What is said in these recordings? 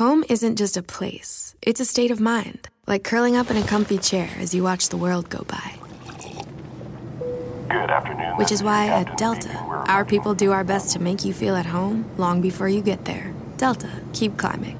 Home isn't just a place, it's a state of mind, like curling up in a comfy chair as you watch the world go by. Good afternoon. Which is why Captain at Delta, our people do our best to make you feel at home long before you get there. Delta, keep climbing.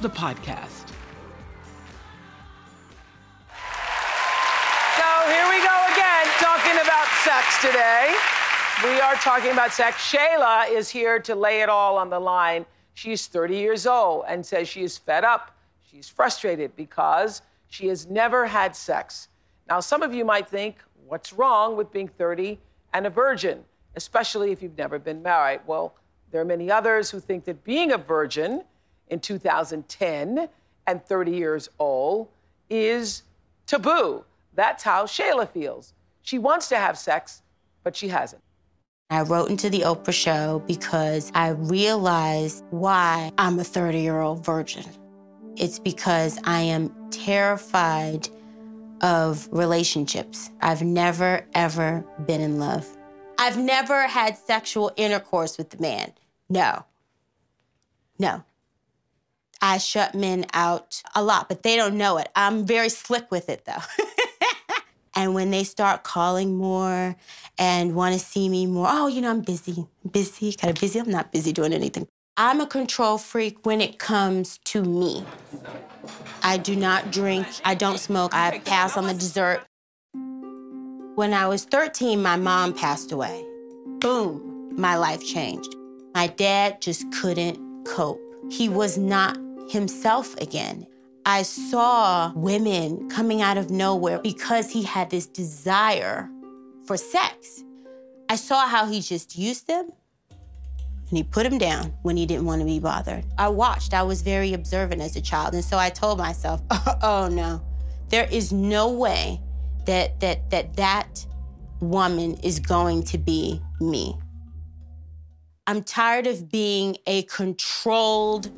the podcast. So here we go again, talking about sex today. We are talking about sex. Shayla is here to lay it all on the line. She's 30 years old and says she is fed up. She's frustrated because she has never had sex. Now, some of you might think, what's wrong with being 30 and a virgin, especially if you've never been married? Well, there are many others who think that being a virgin in 2010 and 30 years old is taboo. That's how Shayla feels. She wants to have sex, but she hasn't. I wrote into the Oprah show because I realized why I'm a 30 year old virgin. It's because I am terrified of relationships. I've never, ever been in love. I've never had sexual intercourse with a man. No. No. I shut men out a lot, but they don't know it. I'm very slick with it though. And when they start calling more and want to see me more, oh, you know, I'm busy, busy, kind of busy. I'm not busy doing anything. I'm a control freak when it comes to me. I do not drink, I don't smoke, I pass on the dessert. When I was 13, my mom passed away. Boom, my life changed. My dad just couldn't cope. He was not himself again. I saw women coming out of nowhere because he had this desire for sex. I saw how he just used them and he put them down when he didn't want to be bothered. I watched, I was very observant as a child, and so I told myself, oh no, there is no way that that that that woman is going to be me. I'm tired of being a controlled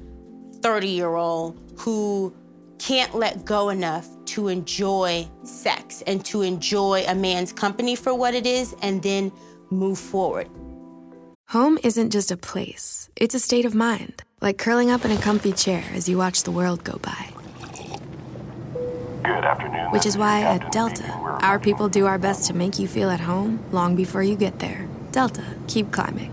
30 year old who can't let go enough to enjoy sex and to enjoy a man's company for what it is and then move forward. Home isn't just a place, it's a state of mind, like curling up in a comfy chair as you watch the world go by. Good afternoon. Which is why Captain at Delta, our people do our best to make you feel at home long before you get there. Delta, keep climbing.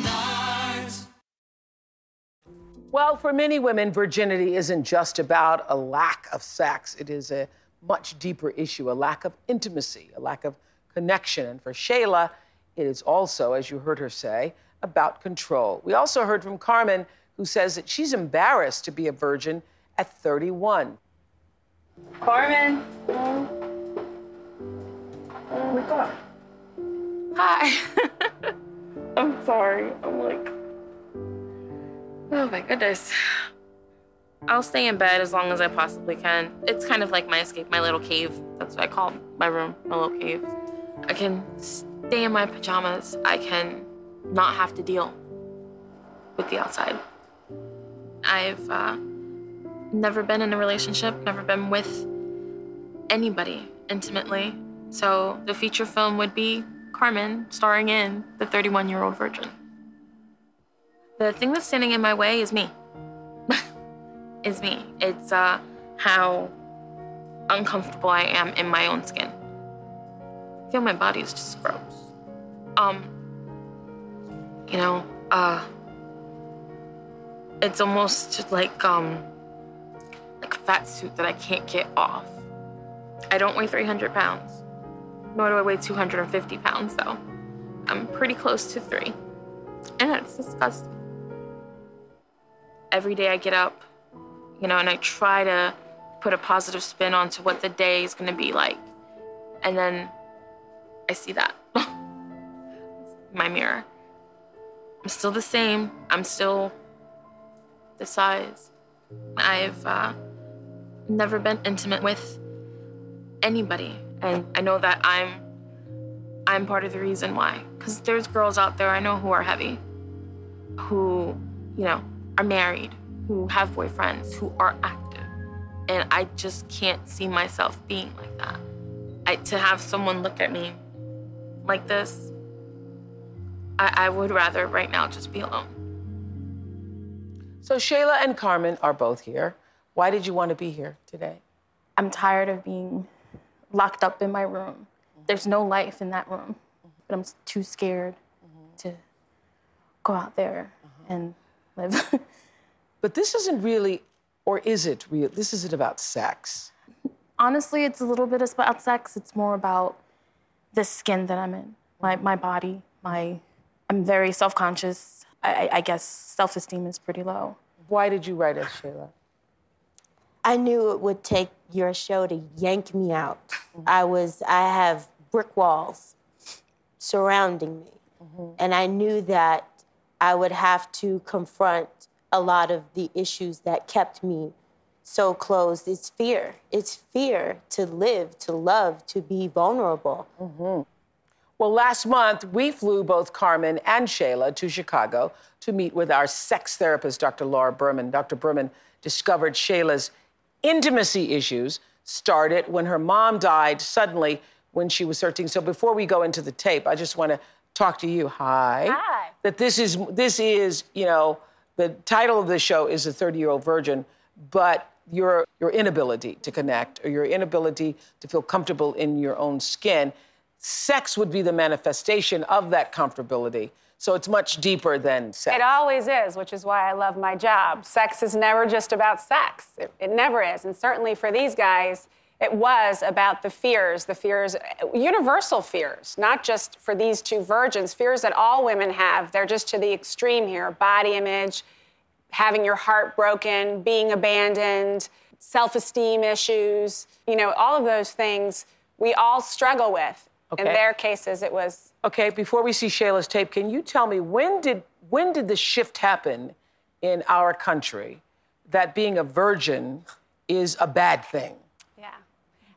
Well, for many women, virginity isn't just about a lack of sex. It is a much deeper issue, a lack of intimacy, a lack of connection. And for Shayla, it is also, as you heard her say, about control. We also heard from Carmen, who says that she's embarrassed to be a virgin at 31. Carmen. Oh my God. Hi. I'm sorry. I'm like, oh my goodness. I'll stay in bed as long as I possibly can. It's kind of like my escape, my little cave. That's what I call my room, my little cave. I can stay in my pajamas. I can not have to deal with the outside. I've uh, never been in a relationship, never been with anybody intimately. So the feature film would be Carmen starring in The 31 Year Old Virgin. The thing that's standing in my way is me. is me. It's uh, how uncomfortable I am in my own skin. I feel my body is just gross. Um, you know, uh, it's almost like um, like a fat suit that I can't get off. I don't weigh 300 pounds, nor do I weigh 250 pounds, though. I'm pretty close to three, and it's disgusting. Every day I get up, you know, and I try to put a positive spin onto what the day is gonna be like, and then I see that. My mirror. I'm still the same. I'm still the size. I've uh, never been intimate with anybody, and I know that I'm I'm part of the reason why. Because there's girls out there I know who are heavy, who you know are married, who have boyfriends, who are active, and I just can't see myself being like that. I, to have someone look at me like this, I, I would rather right now just be alone. So Shayla and Carmen are both here. Why did you want to be here today? I'm tired of being locked up in my room. There's no life in that room, but I'm too scared to go out there and live. But this isn't really, or is it real? This isn't about sex. Honestly, it's a little bit about sex. It's more about the skin that I'm in, my, my body, my. I'm very self conscious. I, I- I guess self esteem is pretty low. Why did you write it, Shayla? I knew it would take your show to yank me out. Mm-hmm. I was I have brick walls surrounding me. Mm-hmm. And I knew that I would have to confront a lot of the issues that kept me so closed. It's fear. It's fear to live, to love, to be vulnerable. Mm-hmm. Well, last month, we flew both Carmen and Shayla to Chicago to meet with our sex therapist, Dr. Laura Berman. Dr. Berman discovered Shayla's intimacy issues started when her mom died suddenly when she was 13. So before we go into the tape, I just want to talk to you. Hi. Hi. That this is this is, you know, the title of the show is a 30-year-old virgin, but your your inability to connect or your inability to feel comfortable in your own skin sex would be the manifestation of that comfortability. So it's much deeper than sex. It always is, which is why I love my job. Sex is never just about sex. It, it never is. And certainly for these guys, it was about the fears, the fears, universal fears, not just for these two virgins, fears that all women have. They're just to the extreme here body image, having your heart broken, being abandoned, self esteem issues, you know, all of those things we all struggle with. In their cases, it was Okay, before we see Shayla's tape, can you tell me when did when did the shift happen in our country that being a virgin is a bad thing?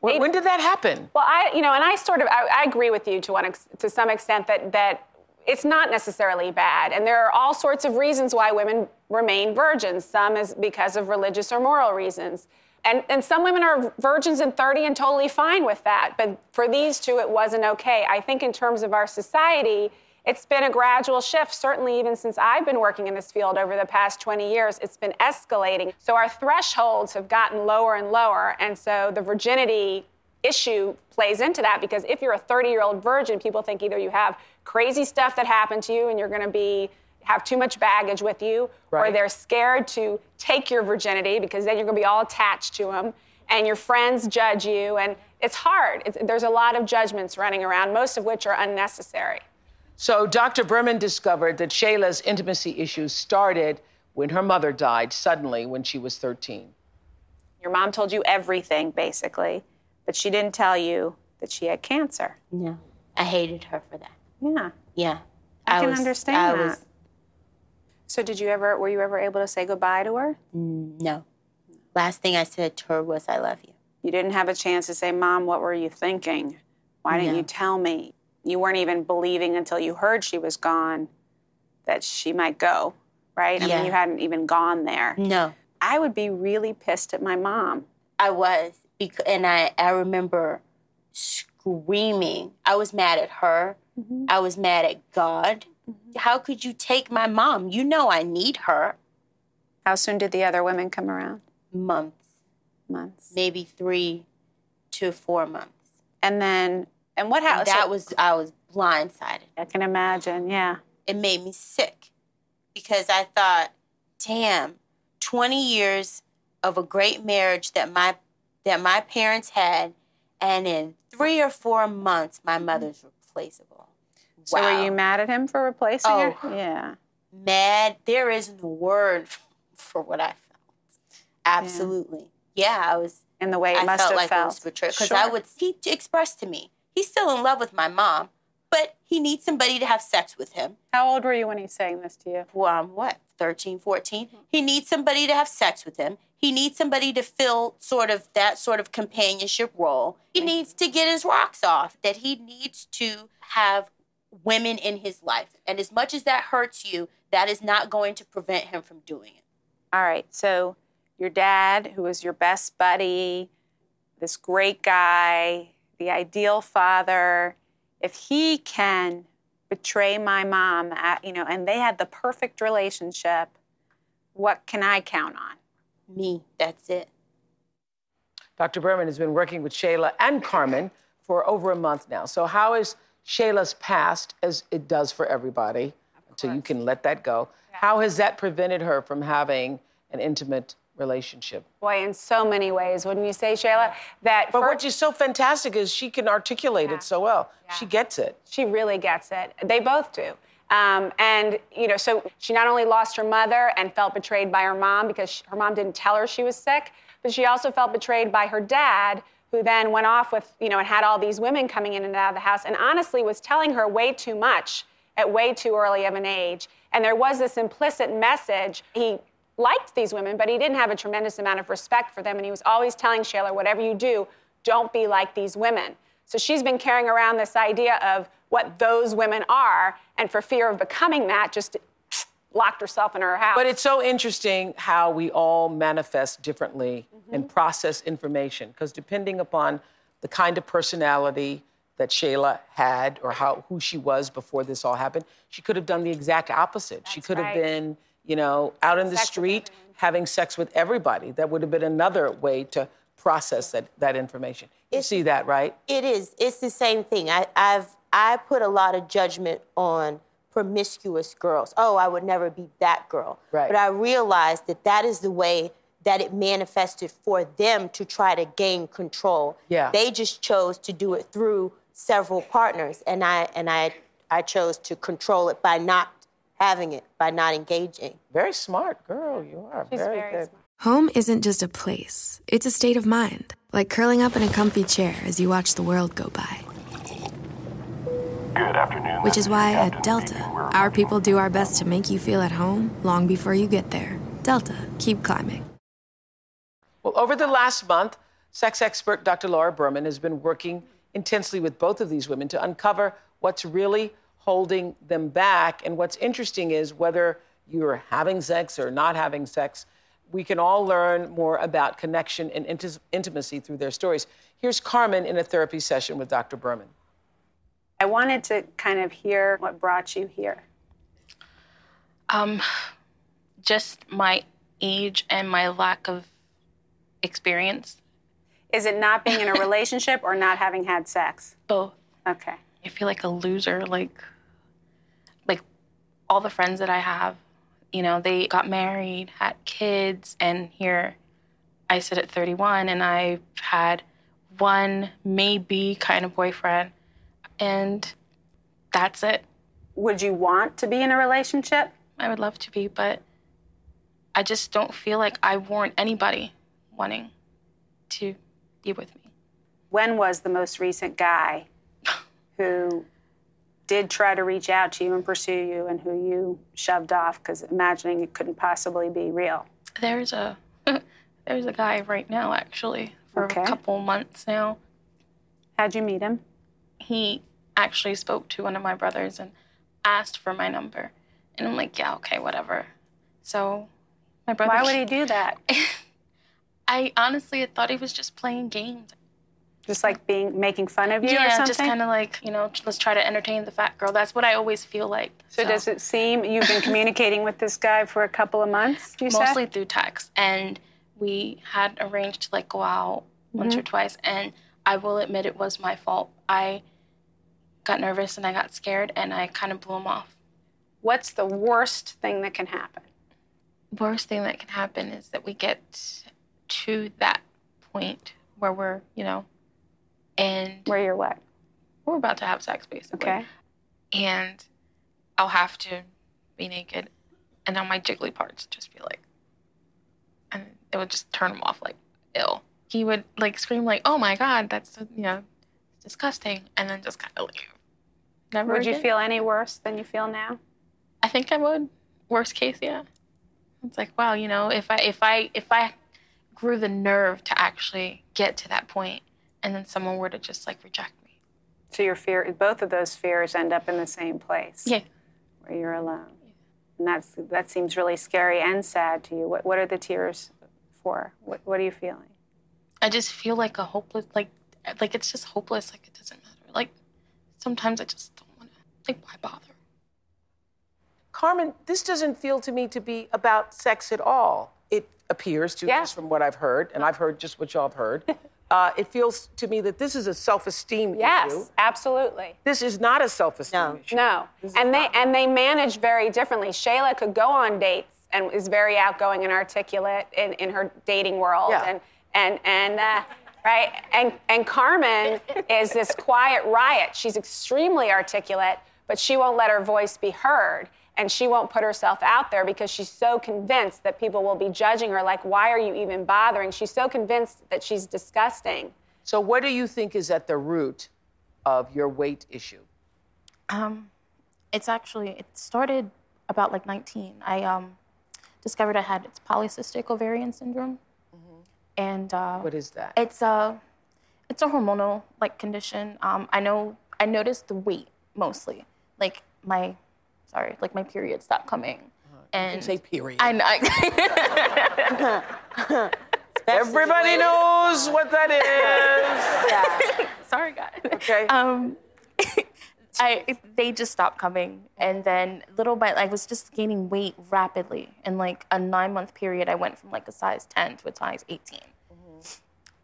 When, when did that happen? Well, I, you know, and I sort of, I, I agree with you to one, ex- to some extent that that it's not necessarily bad, and there are all sorts of reasons why women remain virgins. Some is because of religious or moral reasons, and and some women are virgins in 30 and totally fine with that. But for these two, it wasn't okay. I think in terms of our society. It's been a gradual shift, certainly even since I've been working in this field over the past 20 years. It's been escalating. So our thresholds have gotten lower and lower. And so the virginity issue plays into that because if you're a 30 year old virgin, people think either you have crazy stuff that happened to you and you're going to be have too much baggage with you, or they're scared to take your virginity because then you're going to be all attached to them, and your friends judge you, and it's hard. It's, there's a lot of judgments running around, most of which are unnecessary. So Dr. Berman discovered that Shayla's intimacy issues started when her mother died suddenly when she was 13. Your mom told you everything, basically, but she didn't tell you that she had cancer. No, I hated her for that. Yeah. Yeah, I, can was- understand I that. was So did you ever were you ever able to say goodbye to her? mm, no. Last thing I said to her was, "I love you." You didn't have a chance to say, "Mom, what were you thinking? Why didn't No. you tell me?" You weren't even believing until you heard she was gone that she might go, right? I Yeah. mean, you hadn't even gone there. No, I would be really pissed at my mom. I was, bec- and I I remember screaming. I was mad at her. Mm-hmm. I was mad at God. How could you take my mom? You know I need her. How soon did the other women come around? Months, Months. maybe three to four months. And then, and what happened? that was I was blindsided. I can imagine. Yeah. It made me sick because I thought, damn, 20 years of a great marriage that my that my parents had, and in three or four months, my mm-hmm. mother's replaceable. So Wow. were you mad at him for replacing Oh. her? Yeah. mad? There isn't a word for what I felt. Absolutely. Yeah, I was. In the way it I must felt have like felt. it was betrayal because I Sure. would. He expressed to me he's still in love with my mom, but he needs somebody to have sex with him. How old were you when he's saying this to you? well, I'm what, 13, 14? Mm-hmm. He needs somebody to have sex with him. He needs somebody to fill sort of that sort of companionship role. He needs to get his rocks off, that he needs to have women in his life. And as much as that hurts you, that is not going to prevent him from doing it. All right. So your dad, who was your best buddy, this great guy, the ideal father, if he can betray my mom, at, you know, and they had the perfect relationship, what can I count on? Me, that's it. Dr. Berman has been working with Shayla and Carmen for over a month now. So, how is Shayla's past, as it does for everybody, until you can let that go, how has that prevented her from having an intimate relationship? Boy, in so many ways, wouldn't you say, Shayla? That But fir- what is so fantastic is she can articulate it so well. She gets it. She really gets it. They both do. Um, and, you know, so she not only lost her mother and felt betrayed by her mom because she, her mom didn't tell her she was sick, but she also felt betrayed by her dad, who then went off with, you know, and had all these women coming in and out of the house and honestly was telling her way too much at way too early of an age. And there was this implicit message. He liked these women, but he didn't have a tremendous amount of respect for them. And he was always telling Shayla, whatever you do, don't be like these women. So she's been carrying around this idea of what those women are, and for fear of becoming that, just locked herself in her house. But it's so interesting how we all manifest differently Mm-hmm. and process information because depending upon the kind of personality that Shayla had or how who she was before this all happened, she could have done the exact opposite. she could right. have been, you know, out in the Sex street having sex with everybody. That would have been another way to process that, that information. You see that, right? It is. It's the same thing. I, I've I put a lot of judgment on promiscuous girls. Oh, I would never be that girl. Right. But I realized that that is the way that it manifested for them to try to gain control. Yeah. They just chose to do it through several partners, and I and I I chose to control it by not having it, by not engaging. Very smart girl, you are. She's very, very good. smart. Home isn't just a place, it's a state of mind, like curling up in a comfy chair as you watch the world go by. Good afternoon. Which is why Captain at Delta, our people do our best to make you feel at home long before you get there. Delta, keep climbing. Well, over the last month, sex expert Dr. Laura Berman has been working intensely with both of these women to uncover what's really holding them back. And what's interesting is whether you're having sex or not having sex, we can all learn more about connection and inti- intimacy through their stories. Here's Carmen in a therapy session with Dr. Berman. I wanted to kind of hear what brought you here. Um, just my age and my lack of experience. Is it not being in a relationship or not having had sex? Both. Okay. I feel like a loser. Like, like all the friends that I have, you know, they got married, had kids, and here I sit at 31 and I've had one maybe kind of boyfriend, and that's it. Would you want to be in a relationship? I would love to be, but I just don't feel like I warrant anybody wanting to be with me. When was the most recent guy who did try to reach out to you and pursue you and who you shoved off because imagining it couldn't possibly be real? There's a there's a guy right now actually for Okay. a couple months now. How'd you meet him? He actually spoke to one of my brothers and asked for my number, and I'm like, yeah, okay, whatever. So my brother. Why would he do that? I honestly thought he was just playing games. Just like being making fun of you or yeah, something? just kind of like you know, let's try to entertain the fat girl. That's what I always feel like. So, does it seem you've been communicating with this guy for a couple of months? You mostly said? through text and we had arranged to like go out once or Mhm. twice and i will admit it was my fault i got nervous and i got scared and i kind of blew him off What's the worst thing that can happen? worst thing that can happen is that we get to that point where we're you know and where you're what? we're about to have sex basically. Okay. and i'll have to be naked and all my jiggly parts just be like and it would just turn him off like ill. He would like scream like oh my god that's you know disgusting and then just kind of leave. Never Would you feel any worse than you feel now? i think i would. Worst case yeah. It's like wow you know if i if i if i grew the nerve to actually get to that point and then someone were to just like reject me So your fear, both of those fears end up in the same place. Yeah. Where you're alone. Yeah. And that's that seems really scary and sad to you. What what are the tears for? What what are you feeling? I just feel like a hopeless, like, like it's just hopeless. Like it doesn't matter. Like sometimes I just don't want to. Like why bother? Carmen, this doesn't feel to me to be about sex at all. It appears to, just from what I've heard, and I've heard just what y'all have heard. Uh, it feels to me that this is a self-esteem Yes, issue. absolutely. This is not a self-esteem issue. No. And they and they manage very differently. Shayla could go on dates and is very outgoing and articulate in, in her dating world. Yeah. And and and uh, right. And and Carmen is this quiet riot. She's extremely articulate, but she won't let her voice be heard. And she won't put herself out there because she's so convinced that people will be judging her. Like, why are you even bothering? She's so convinced that she's disgusting. So, what do you think is at the root of your weight issue? Um, it's actually it started about like 19. I um discovered I had it's polycystic ovarian syndrome, and uh, What is that? It's a it's a hormonal like condition. Um, I know I noticed the weight mostly, like my sorry, like my period stopped coming. And say period. I know. Everybody knows what that is. yeah. Sorry, guys. Okay. Um, I they just stopped coming, and then little by I was just gaining weight rapidly. In like a nine month period, I went from like a size ten to a size 18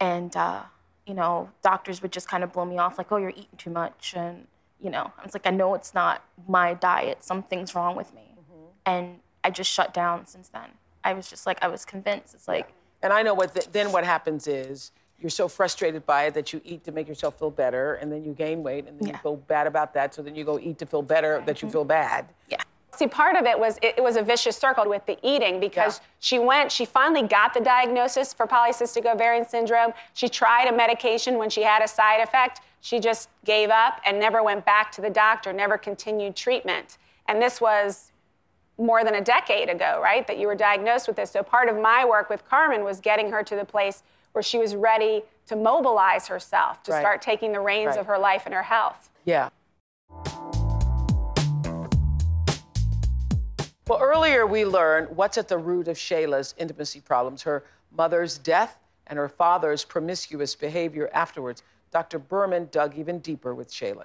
and uh, you know, doctors would just kind of blow me off, like, "Oh, you're eating too much," and you know, I was like, "I know it's not my diet. Something's wrong with me," mm-hmm. and I just shut down since then. I was just like, I was convinced. It's like, And I know what th- then what happens is you're so frustrated by it that you eat to make yourself feel better, and then you gain weight, and then you feel bad about that. So then you go eat to feel better that you mm-hmm. feel bad. Yeah. See, part of it was it, it was a vicious circle with the eating because she went, she finally got the diagnosis for polycystic ovarian syndrome. She tried a medication when she had a side effect. She just gave up and never went back to the doctor, never continued treatment. And this was more than a decade ago, right, that you were diagnosed with this. So part of my work with Carmen was getting her to the place where she was ready to mobilize herself, to Right. start taking the reins Right. of her life and her health. Yeah. Well, earlier we learned what's at the root of Shayla's intimacy problems her mother's death and her father's promiscuous behavior afterwards. Dr. Berman dug even deeper with Shayla.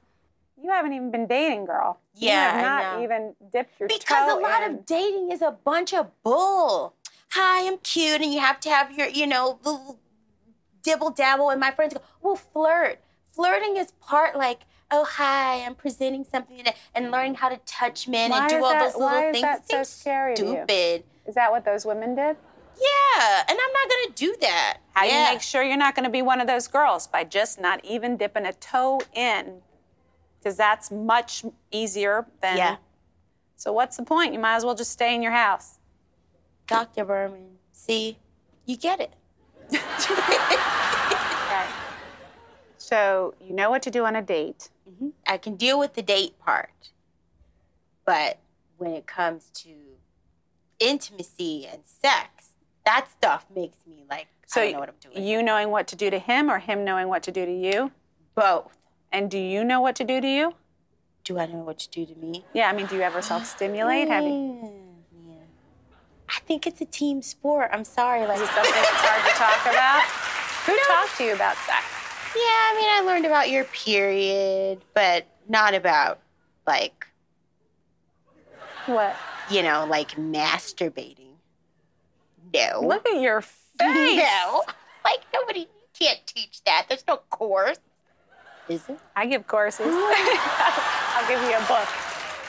You haven't even been dating, girl. Yeah, you I have not know. even dipped your Because toe a lot in. of dating is a bunch of bull. Hi, I'm cute, and you have to have your, you know, little dibble dabble. And my friends go, well, flirt. Flirting is part like, oh, hi, I'm presenting something, today," and learning how to touch men Why and do all that- those little why is things. that It so seems scary to you? stupid. Is that what those women did? Yeah, and I'm not gonna do that. How do yeah. you make sure you're not going to be one of those girls by just not even dipping a toe in? Because that's much easier than. Yeah. So what's the point? You might as well just stay in your house. Dr. Berman, see, you get it. So you know what to do on a date. Mhm. I can deal with the date part, but when it comes to intimacy and sex, that stuff makes me like So I don't know what I'm doing. you knowing what to do to him or him knowing what to do to you? Both. And do you know what to do to you? Do I know what to do to me? Yeah, I mean, do you ever self-stimulate? Have you? Yeah. I think it's a team sport. I'm sorry. Like something that's hard to talk about? Who talked to you about sex? Yeah, I mean, I learned about your period, but not about like What? you know, like masturbating. No. Look at your face. No. Like nobody can't teach that. There's no course. Is it? I give courses. I'll give you a book.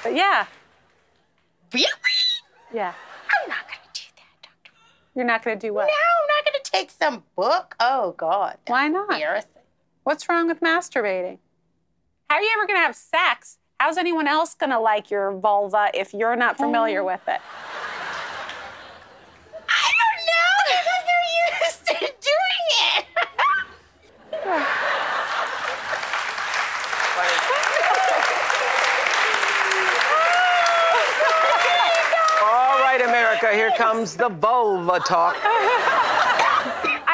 But yeah, Really? yeah. I'm not gonna do that, Doctor. You're not going to do what? No, I'm not gonna take some book. Oh God. Why not? Embarrassing. What's wrong with masturbating? How are you ever going to have sex? How's anyone else going to like your vulva if you're not familiar with it? I don't know because they're used to doing it. All right, America, here comes the vulva talk.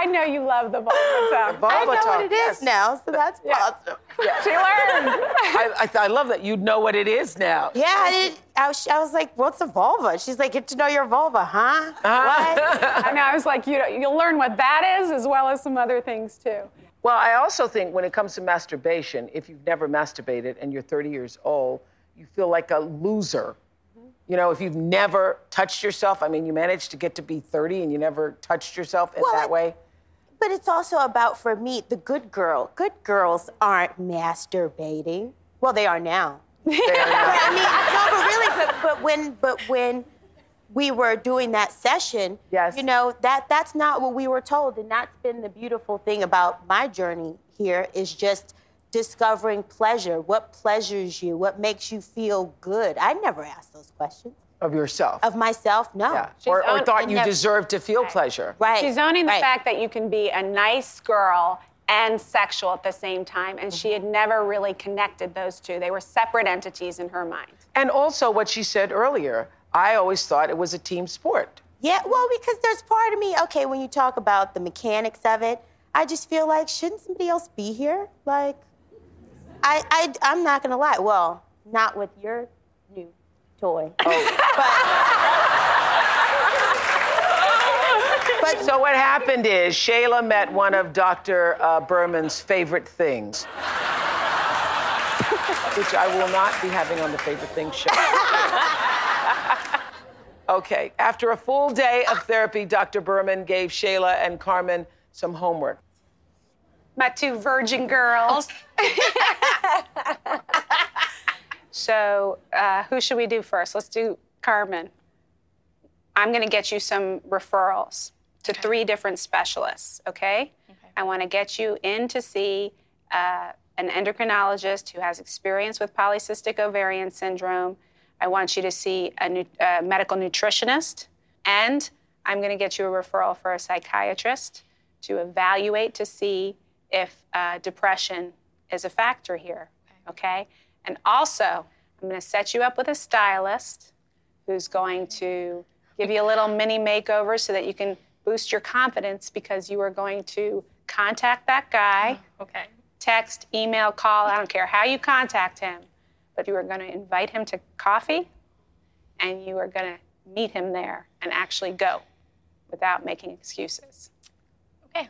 I know you love the vulva talk. Vulva I know talk. what it is yes. now, so that's positive. She learned. I, I, I love that you know what it is now. Yeah, I, did, I, was, I was like, what's a vulva? She's like, get to know your vulva, huh? Uh-huh. What? I know. I was like, you know, you'll learn what that is as well as some other things too. Well, I also think when it comes to masturbation, if you've never masturbated and you're 30 years old, you feel like a loser. Mm-hmm. You know, if you've never touched yourself, I mean, you managed to get to be 30 and you never touched yourself in Well, that way. But it's also about, for me, the good girl. Good girls aren't masturbating. Well, they are now. There you But. I mean, no, but really, but, but when, but when we were doing that session, Yes. you know, that that's not what we were told, and that's been the beautiful thing about my journey here is just discovering pleasure. What pleasures you? What makes you feel good? I never asked those questions Of yourself. of myself. No. yeah. Or, or thought you never- deserved to feel pleasure. Right. She's owning the right. fact that you can be a nice girl and sexual at the same time, and she had never really connected those two. They were separate entities in her mind. And also, what she said earlier, I always thought it was a team sport. Yeah, well, because there's part of me, okay, when you talk about the mechanics of it, I just feel like, shouldn't somebody else be here? Like, I, I, I'm not gonna lie. Well, not with your new toy. But so what happened is Shayla met one of Dr. Uh, Berman's favorite things, which I will not be having on the favorite things show. okay, after a full day of therapy, Dr. Berman gave Shayla and Carmen some homework. My two virgin girls. So, uh, who should we do first? Let's do Carmen. I'm going to get you some referrals to three different specialists, okay? okay. I want to get you in to see uh, an endocrinologist who has experience with polycystic ovarian syndrome. I want you to see a nu- uh, medical nutritionist, and I'm going to get you a referral for a psychiatrist to evaluate to see if uh, depression is a factor here, okay? And also, I'm going to set you up with a stylist who's going to give you a little mini makeover so that you can boost your confidence because you are going to contact that guy. Oh, okay. Text, email, call, I don't care how you contact him, but you are going to invite him to coffee and you are going to meet him there and actually go without making excuses. Okay.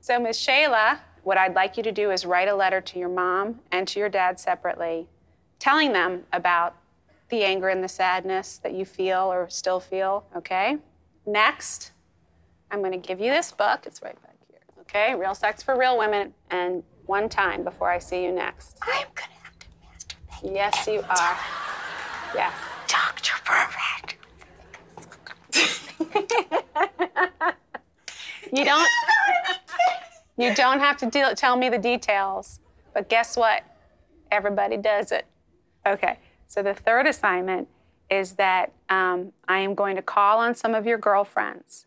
So, Miss Shayla, what I'd like you to do is write a letter to your mom and to your dad separately, telling them about the anger and the sadness that you feel or still feel, okay? Next, I'm going to give you this book. It's right back here, okay? Real Sex for Real Women, and one time before I see you next. I'm gonna have to masturbate. Yes, you are. Yes. Dr. Burbank. You don't. You don't have to deal, tell me the details, but guess what? Everybody does it. Okay. So the third assignment is that um, I am going to call on some of your girlfriends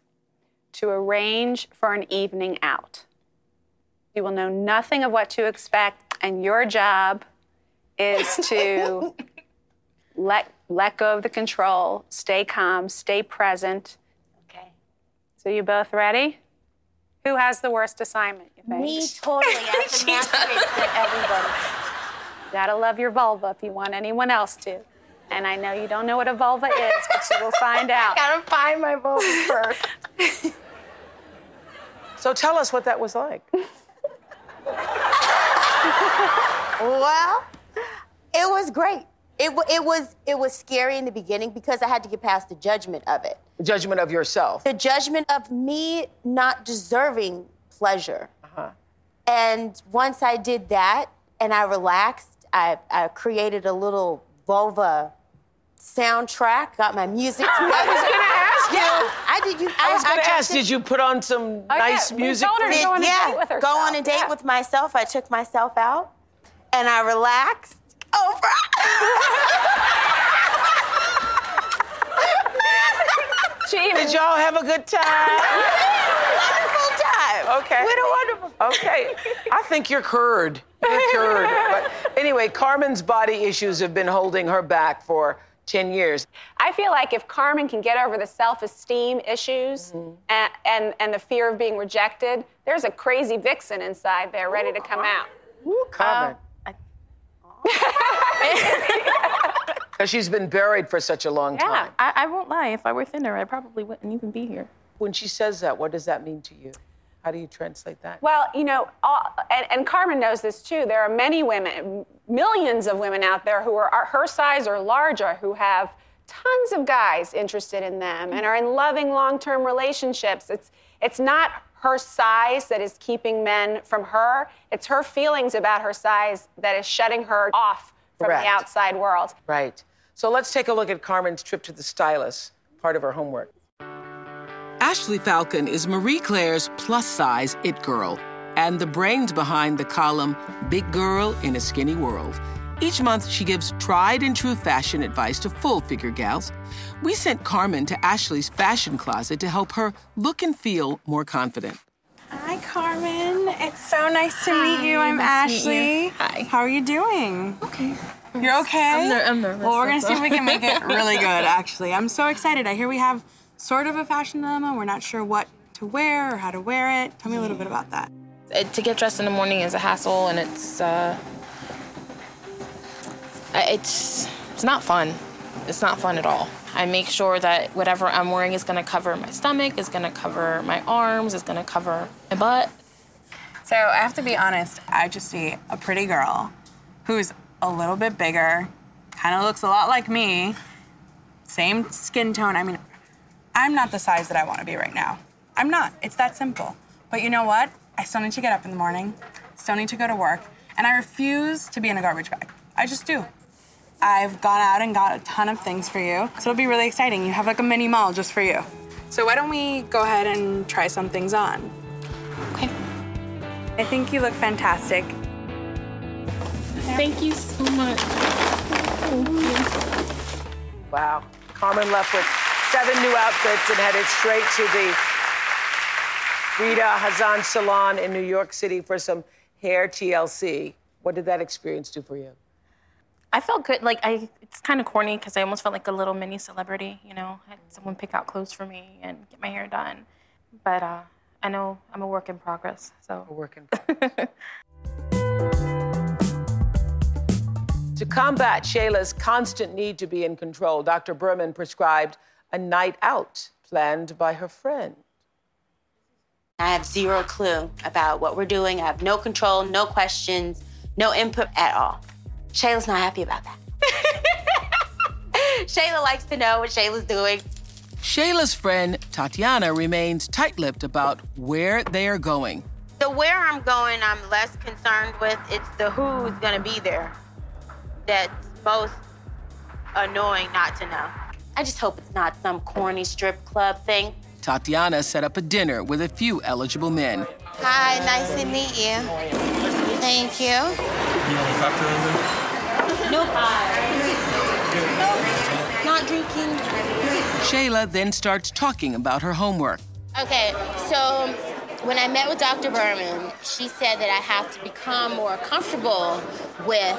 to arrange for an evening out. You will know nothing of what to expect, and your job is to let let go of the control, stay calm, stay present. Okay. So you both ready? Who has the worst assignment, you think? Me totally. I can masturbate to everybody. You gotta love your vulva if you want anyone else to. And I know you don't know what a vulva is, but you will find out. Gotta find my vulva first. So tell us what that was like. Well, it was great. It, it was it was scary in the beginning because I had to get past the judgment of it. The Judgment of yourself. The judgment of me not deserving pleasure. Uh-huh. And once I did that and I relaxed, I, I created a little vulva soundtrack, got my music together. I was gonna ask you. Yeah, I did. You, I was gonna tried ask, to- did you put on some Oh, yeah, nice we music? told her to for- go on a yeah, date with go on a date yeah. with myself. I took myself out and I relaxed. Even Did y'all have a good time? wonderful time. Okay. What a wonderful. Okay. I think you're curd. You're curd. But anyway, Carmen's body issues have been holding her back for 10 years. I feel like if Carmen can get over the self-esteem issues mm-hmm. and, and, and the fear of being rejected, there's a crazy vixen inside there ready to come out. Woo, Carmen. Um, Because she's been buried for such a long Yeah. time. I, I won't lie. If I were thinner, I probably wouldn't even be here. When she says that, what does that mean to you? How do you translate that? Well, you know, all, and, and Carmen knows this too. There are many women, millions of women out there who are, are her size or larger who have tons of guys interested in them and are in loving long-term relationships. It's it's not her size that is keeping men from her. It's her feelings about her size that is shutting her off from Correct. the outside world. Right. So let's take a look at Carmen's trip to the stylist, part of her homework. Ashley Falcon is Marie Claire's plus size it girl and the brains behind the column Big Girl in a Skinny World. Each month, she gives tried and true fashion advice to full figure gals. We sent Carmen to Ashley's fashion closet to help her look and feel more confident. Hi, Carmen. It's so nice to meet you. I'm nice to meet Ashley. you. Hi. How are you doing? Okay. You're okay? I'm, ner- I'm nervous. Well, we're gonna see if we can make it really good, actually. I'm so excited. I hear we have sort of a fashion dilemma. We're not sure what to wear or how to wear it. Tell me a little bit about that. Uh, to get dressed in the morning is a hassle, and it's uh, I- it's it's not fun. It's not fun at all. I make sure that whatever I'm wearing is gonna cover my stomach, is gonna cover my arms, is gonna cover my butt. So I have to be honest. I just see a pretty girl who's a little bit bigger, kind of looks a lot like me, same skin tone. I mean, I'm not the size that I want to be right now. I'm not. It's that simple. But you know what? I still need to get up in the morning, still need to go to work, and I refuse to be in a garbage bag. I just do. I've gone out and got a ton of things for you, so it'll be really exciting. You have like a mini mall just for you. So why don't we go ahead and try some things on? Okay. I think you look fantastic. Thank you so much. Wow. Carmen left with seven new outfits and headed straight to the Rita Hazan Salon in New York City for some hair TLC. What did that experience do for you? I felt good. Like I, it's kind of corny because I almost felt like a little mini celebrity. You know, had someone pick out clothes for me and get my hair done. But uh, I know I'm a work in progress. So a work in progress. to combat Shayla's constant need to be in control, Dr. Berman prescribed a night out planned by her friend. I have zero clue about what we're doing. I have no control, no questions, no input at all. Shayla's not happy about that. Shayla likes to know what Shayla's doing. Shayla's friend Tatiana remains tight lipped about where they are going. The where I'm going, I'm less concerned with. It's the who's gonna be there that's most annoying not to know. I just hope it's not some corny strip club thing. Tatiana set up a dinner with a few eligible men. Hi, nice to meet you. Thank you. Nope. Not drinking. Shayla then starts talking about her homework. Okay, so when I met with Dr. Berman, she said that I have to become more comfortable with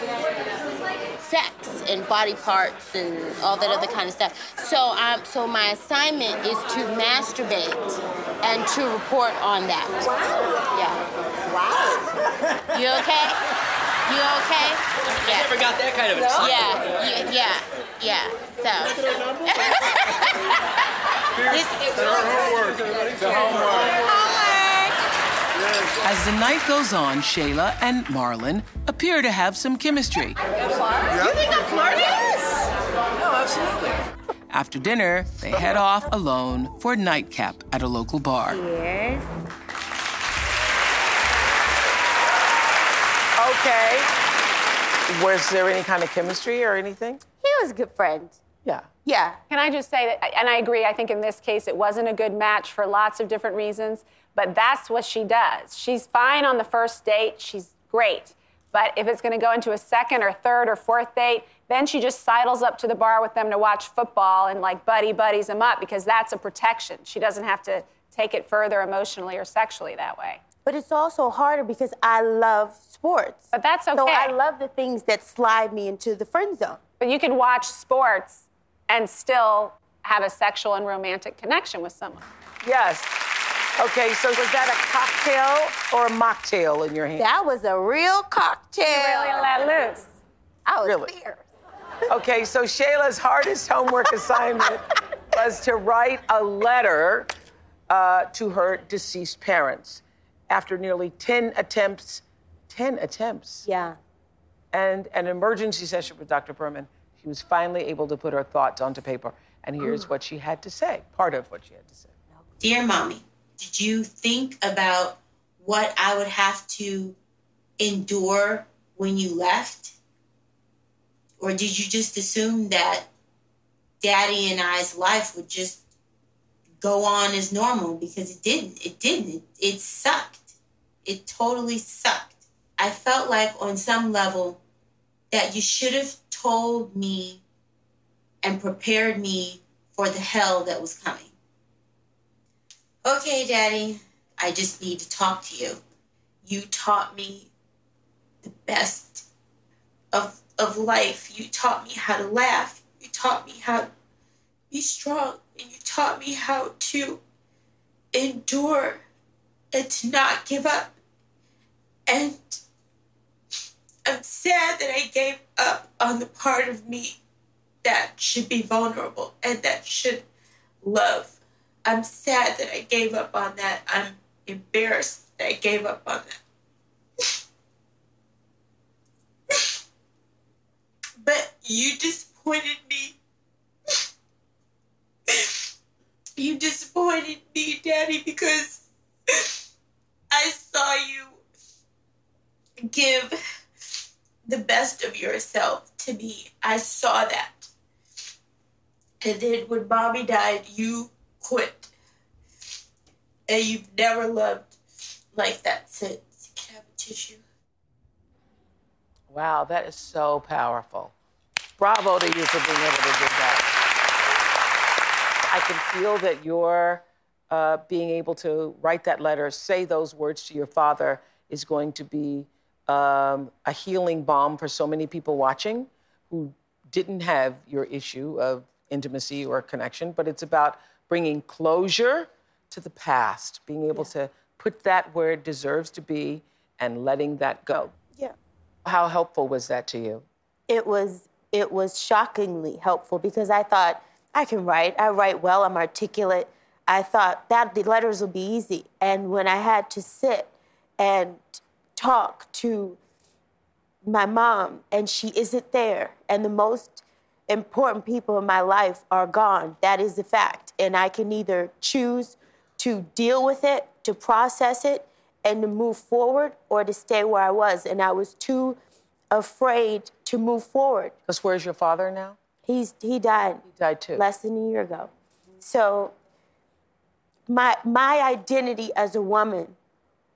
sex and body parts and all that other kind of stuff. So, um, so my assignment is to masturbate and to report on that. Wow. Yeah. Wow. You okay? You okay? I never got that kind of an Yeah, assignment. yeah, yeah. So. As the night goes on, Shayla and Marlon appear to have some chemistry. You think I'm flirting? No, absolutely. After dinner, they head off alone for a nightcap at a local bar. Yes. Okay. Was there any kind of chemistry or anything? He was a good friend. Yeah. Yeah. Can I just say that, and I agree, I think in this case it wasn't a good match for lots of different reasons, but that's what she does. She's fine on the first date, she's great. But if it's gonna go into a second or third or fourth date, then she just sidles up to the bar with them to watch football and like buddy buddies them up because that's a protection. She doesn't have to take it further emotionally or sexually that way. But it's also harder because I love sports. But that's okay. So I love the things that slide me into the friend zone. But you can watch sports and still have a sexual and romantic connection with someone. Yes. Okay, so was that a cocktail or a mocktail in your hand? That was a real cocktail. You really let loose. I was Really? fierce. Okay, so Shayla's hardest homework assignment was to write a letter uh, to her deceased parents after nearly 10 attempts. 10 attempts. Yeah. And an emergency session with Dr. Berman. She was finally able to put her thoughts onto paper. And here's mm. what she had to say, part of what she had to say. Dear mommy, did you think about what I would have to endure when you left? Or did you just assume that daddy and I's life would just go on as normal? Because it didn't. It didn't. It, it sucked. It totally sucked. I felt like on some level that you should have told me and prepared me for the hell that was coming. Okay, Daddy, I just need to talk to you. You taught me the best of, of life. You taught me how to laugh. You taught me how to be strong. And you taught me how to endure and to not give up. And I'm sad that I gave up on the part of me that should be vulnerable and that should love. I'm sad that I gave up on that. I'm embarrassed that I gave up on that. but you disappointed me. You disappointed me, Daddy, because I saw you give the best of yourself to me. I saw that. And then when mommy died, you quit. And you've never loved like that since. Can I have a tissue? Wow, that is so powerful. Bravo to you for being able to do that. I can feel that your uh, being able to write that letter, say those words to your father, is going to be um, a healing balm for so many people watching who didn't have your issue of intimacy or connection, but it's about bringing closure to the past, being able to put that where it deserves to be and letting that go. Yeah. How helpful was that to you? It was it was shockingly helpful because I thought I can write. I write well. I'm articulate. I thought that the letters will be easy. And when I had to sit and talk to my mom and she isn't there and the most important people in my life are gone, that is a fact. And I can either choose to deal with it, to process it, and to move forward or to stay where I was. And I was too afraid to move forward. Because where's your father now? He's he died. He died too. Less than a year ago. So my my identity as a woman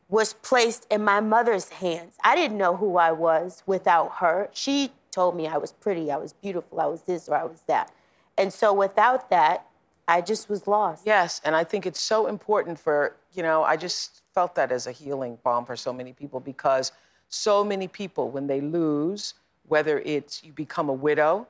was placed in my mother's hands. I didn't know who I was without her. She told me I was pretty, I was beautiful, I was this or I was that. And so without that, I just was lost. Yes, and I think it's so important for, you know, I just felt that as a healing balm for so many people because so many people, when they lose, whether it's you become a widow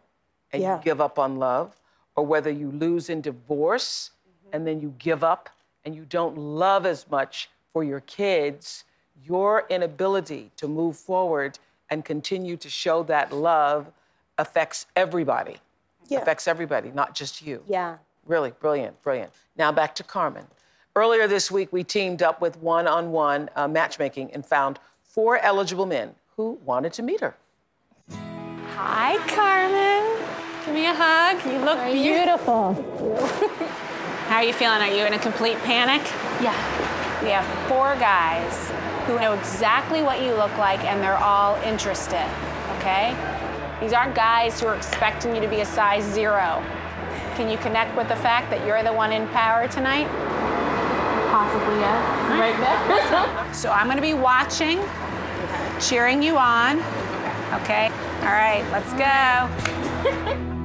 and Yeah. you give up on love, or whether you lose in divorce and then you give up and you don't love as much for your kids, your inability to move forward and continue to show that love affects everybody. Yeah. Affects everybody, not just you. Yeah. Really brilliant, brilliant. Now back to Carmen. Earlier this week, we teamed up with one on one matchmaking and found four eligible men who wanted to meet her. Hi, Carmen. Give me a hug. You look beautiful. How are you feeling? Are you in a complete panic? Yeah. We have four guys who know exactly what you look like and they're all interested, okay? These aren't guys who are expecting you to be a size zero. Can you connect with the fact that you're the one in power tonight? Possibly, yes. Right there. So I'm gonna be watching, cheering you on, okay? All right, let's go.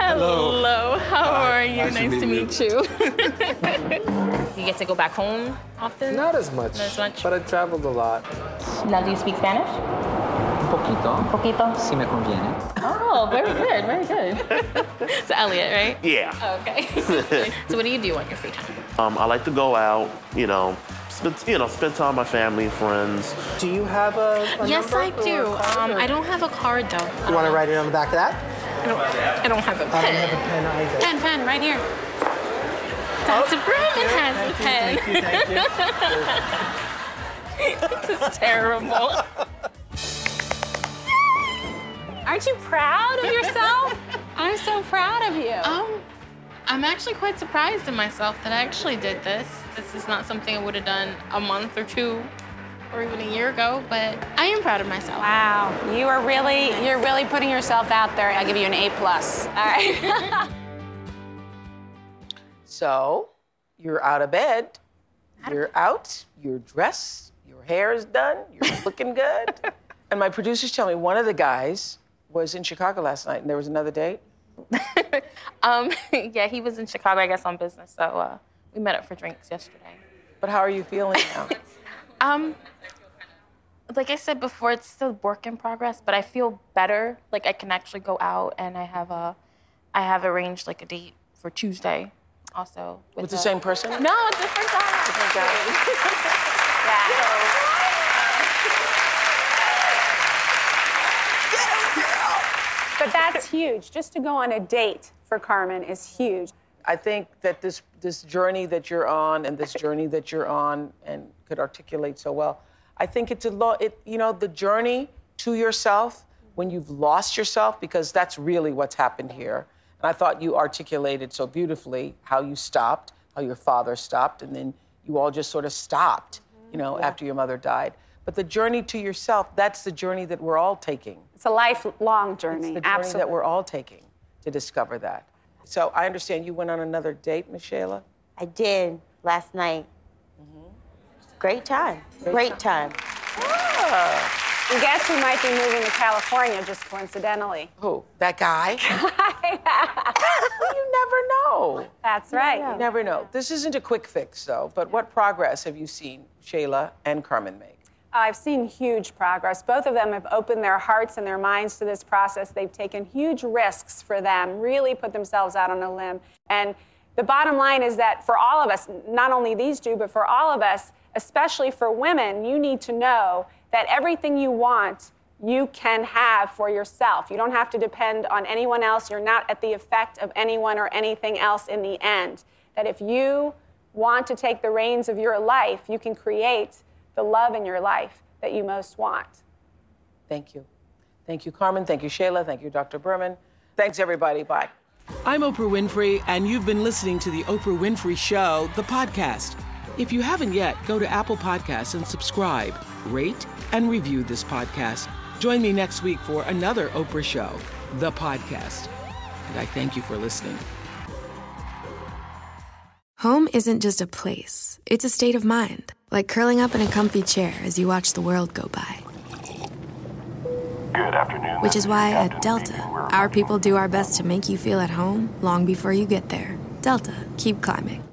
Hello. How are you? Nice to Nice to meet meet you. you get to go back home often? Not as much. Not as much. But I traveled a lot. Now, do you speak Spanish? Un poquito. Poquito. Si me conviene. Oh, very good, very good. so Elliot, right? Yeah. Okay. so what do you do on your free time? Um, I like to go out, you know, spend, you know, spend time with my family, and friends. Do you have a, a yes, I do. Um, I don't have a card though. You want to write it on the back of that? I don't, I don't have a I pen. I don't have a pen either. Pen, pen, right here. Dr. Berman has a pen. Thank you, thank you. this is terrible. Aren't you proud of yourself? I'm so proud of you. Um, I'm actually quite surprised in myself that I actually did this. This is not something I would have done a month or two or even a year ago, but I am proud of myself. Wow, you are really, you're really putting yourself out there. I'll give you an A plus. All right. So you're out of bed, you're out, you're dressed, your hair is done, you're looking good. And my producers tell me one of the guys was in Chicago last night and there was another date. Um, yeah, he was in Chicago, I guess, on business, so uh, we met up for drinks yesterday. But how are you feeling now? Um, like I said before, it's still work in progress, but I feel better. Like I can actually go out, and I have a, I have arranged like a date for Tuesday, also With the a- same person? No, it's a different guy. Different guy. but that's huge. Just to go on a date for Carmen is huge. I think that this this journey that you're on and this journey that you're on and could articulate so well. I think it's a lot. It you know the journey to yourself when you've lost yourself because that's really what's happened here. And I thought you articulated so beautifully how you stopped, how your father stopped, and then you all just sort of stopped. You know after your mother died. But the journey to yourself, that's the journey that we're all taking. It's a lifelong journey. It's the journey Absolutely. that we're all taking to discover that. So I understand you went on another date, Miss Shayla? I did last night. Mm-hmm. Great time. Great time. And guess who might be moving to California just coincidentally? Who? That guy? you never know. That's right. You never know. This isn't a quick fix, though, but what progress have you seen Shayla and Carmen make? I've seen huge progress. Both of them have opened their hearts and their minds to this process. They've taken huge risks for them, really put themselves out on a limb. And the bottom line is that for all of us, not only these two, but for all of us, especially for women, you need to know that everything you want, you can have for yourself. You don't have to depend on anyone else. You're not at the effect of anyone or anything else in the end. That if you want to take the reins of your life, you can create the love in your life that you most want. Thank you. Thank you, Carmen. Thank you, Shayla. Thank you, Dr. Berman. Thanks, everybody. Bye. I'm Oprah Winfrey, and you've been listening to The Oprah Winfrey Show, the podcast. If you haven't yet, go to Apple Podcasts and subscribe, rate, and review this podcast. Join me next week for another Oprah Show, the podcast. And I thank you for listening. Home isn't just a place, it's a state of mind, like curling up in a comfy chair as you watch the world go by. Good afternoon. Which is why at Delta, our people do our best to make you feel at home long before you get there. Delta, keep climbing.